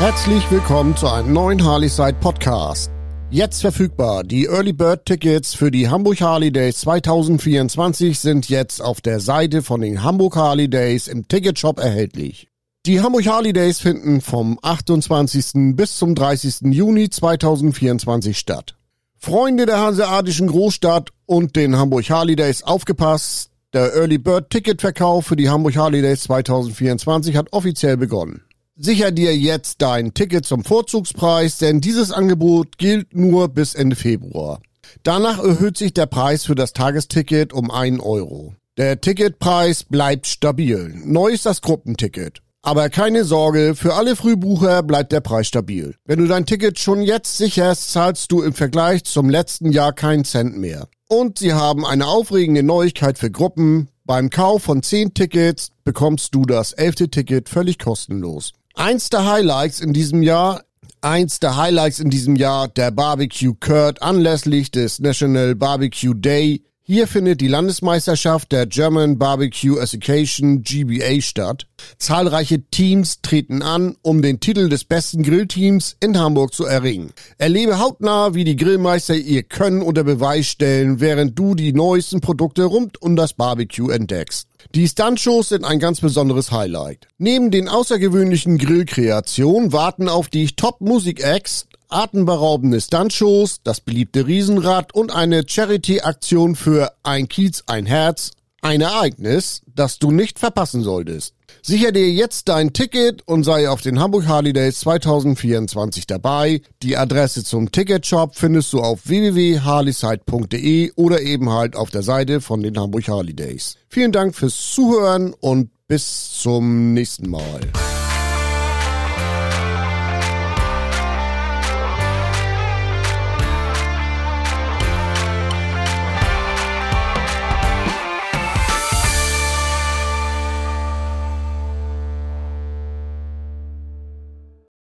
Herzlich willkommen zu einem neuen Harleyside Podcast. Jetzt verfügbar. Die Early Bird Tickets für die Hamburg Harley Days 2024 sind jetzt auf der Seite von den Hamburg Harley Days im Ticketshop erhältlich. Die Hamburg Harley Days finden vom 28. bis zum 30. Juni 2024 statt. Freunde der hanseatischen Großstadt und den Hamburg Harley Days aufgepasst. Der Early Bird Ticketverkauf für die Hamburg Harley Days 2024 hat offiziell begonnen. Sicher dir jetzt dein Ticket zum Vorzugspreis, denn dieses Angebot gilt nur bis Ende Februar. Danach erhöht sich der Preis für das Tagesticket um einen Euro. Der Ticketpreis bleibt stabil. Neu ist das Gruppenticket. Aber keine Sorge, für alle Frühbucher bleibt der Preis stabil. Wenn du dein Ticket schon jetzt sicherst, zahlst du im Vergleich zum letzten Jahr keinen Cent mehr. Und sie haben eine aufregende Neuigkeit für Gruppen. Beim Kauf von 10 Tickets bekommst du das elfte Ticket völlig kostenlos. Eins der Highlights in diesem Jahr Eins der Highlights in diesem Jahr, der Barbecue Kurt anlässlich des National Barbecue Day. Hier findet die Landesmeisterschaft der German Barbecue Association GBA statt. Zahlreiche Teams treten an, um den Titel des besten Grillteams in Hamburg zu erringen. Erlebe hautnah, wie die Grillmeister ihr Können unter Beweis stellen, während du die neuesten Produkte rund um das Barbecue entdeckst. Die Stuntshows sind ein ganz besonderes Highlight. Neben den außergewöhnlichen Grillkreationen warten auf die Top-Musik-Acts atemberaubende Stuntshows, das beliebte Riesenrad und eine Charity-Aktion für Ein Kiez, ein Herz. Ein Ereignis, das du nicht verpassen solltest. Sicher dir jetzt dein Ticket und sei auf den Hamburg Harley Days 2024 dabei. Die Adresse zum Ticketshop findest du auf www.harleyside.de oder eben halt auf der Seite von den Hamburg Harley Days. Vielen Dank fürs Zuhören und bis zum nächsten Mal.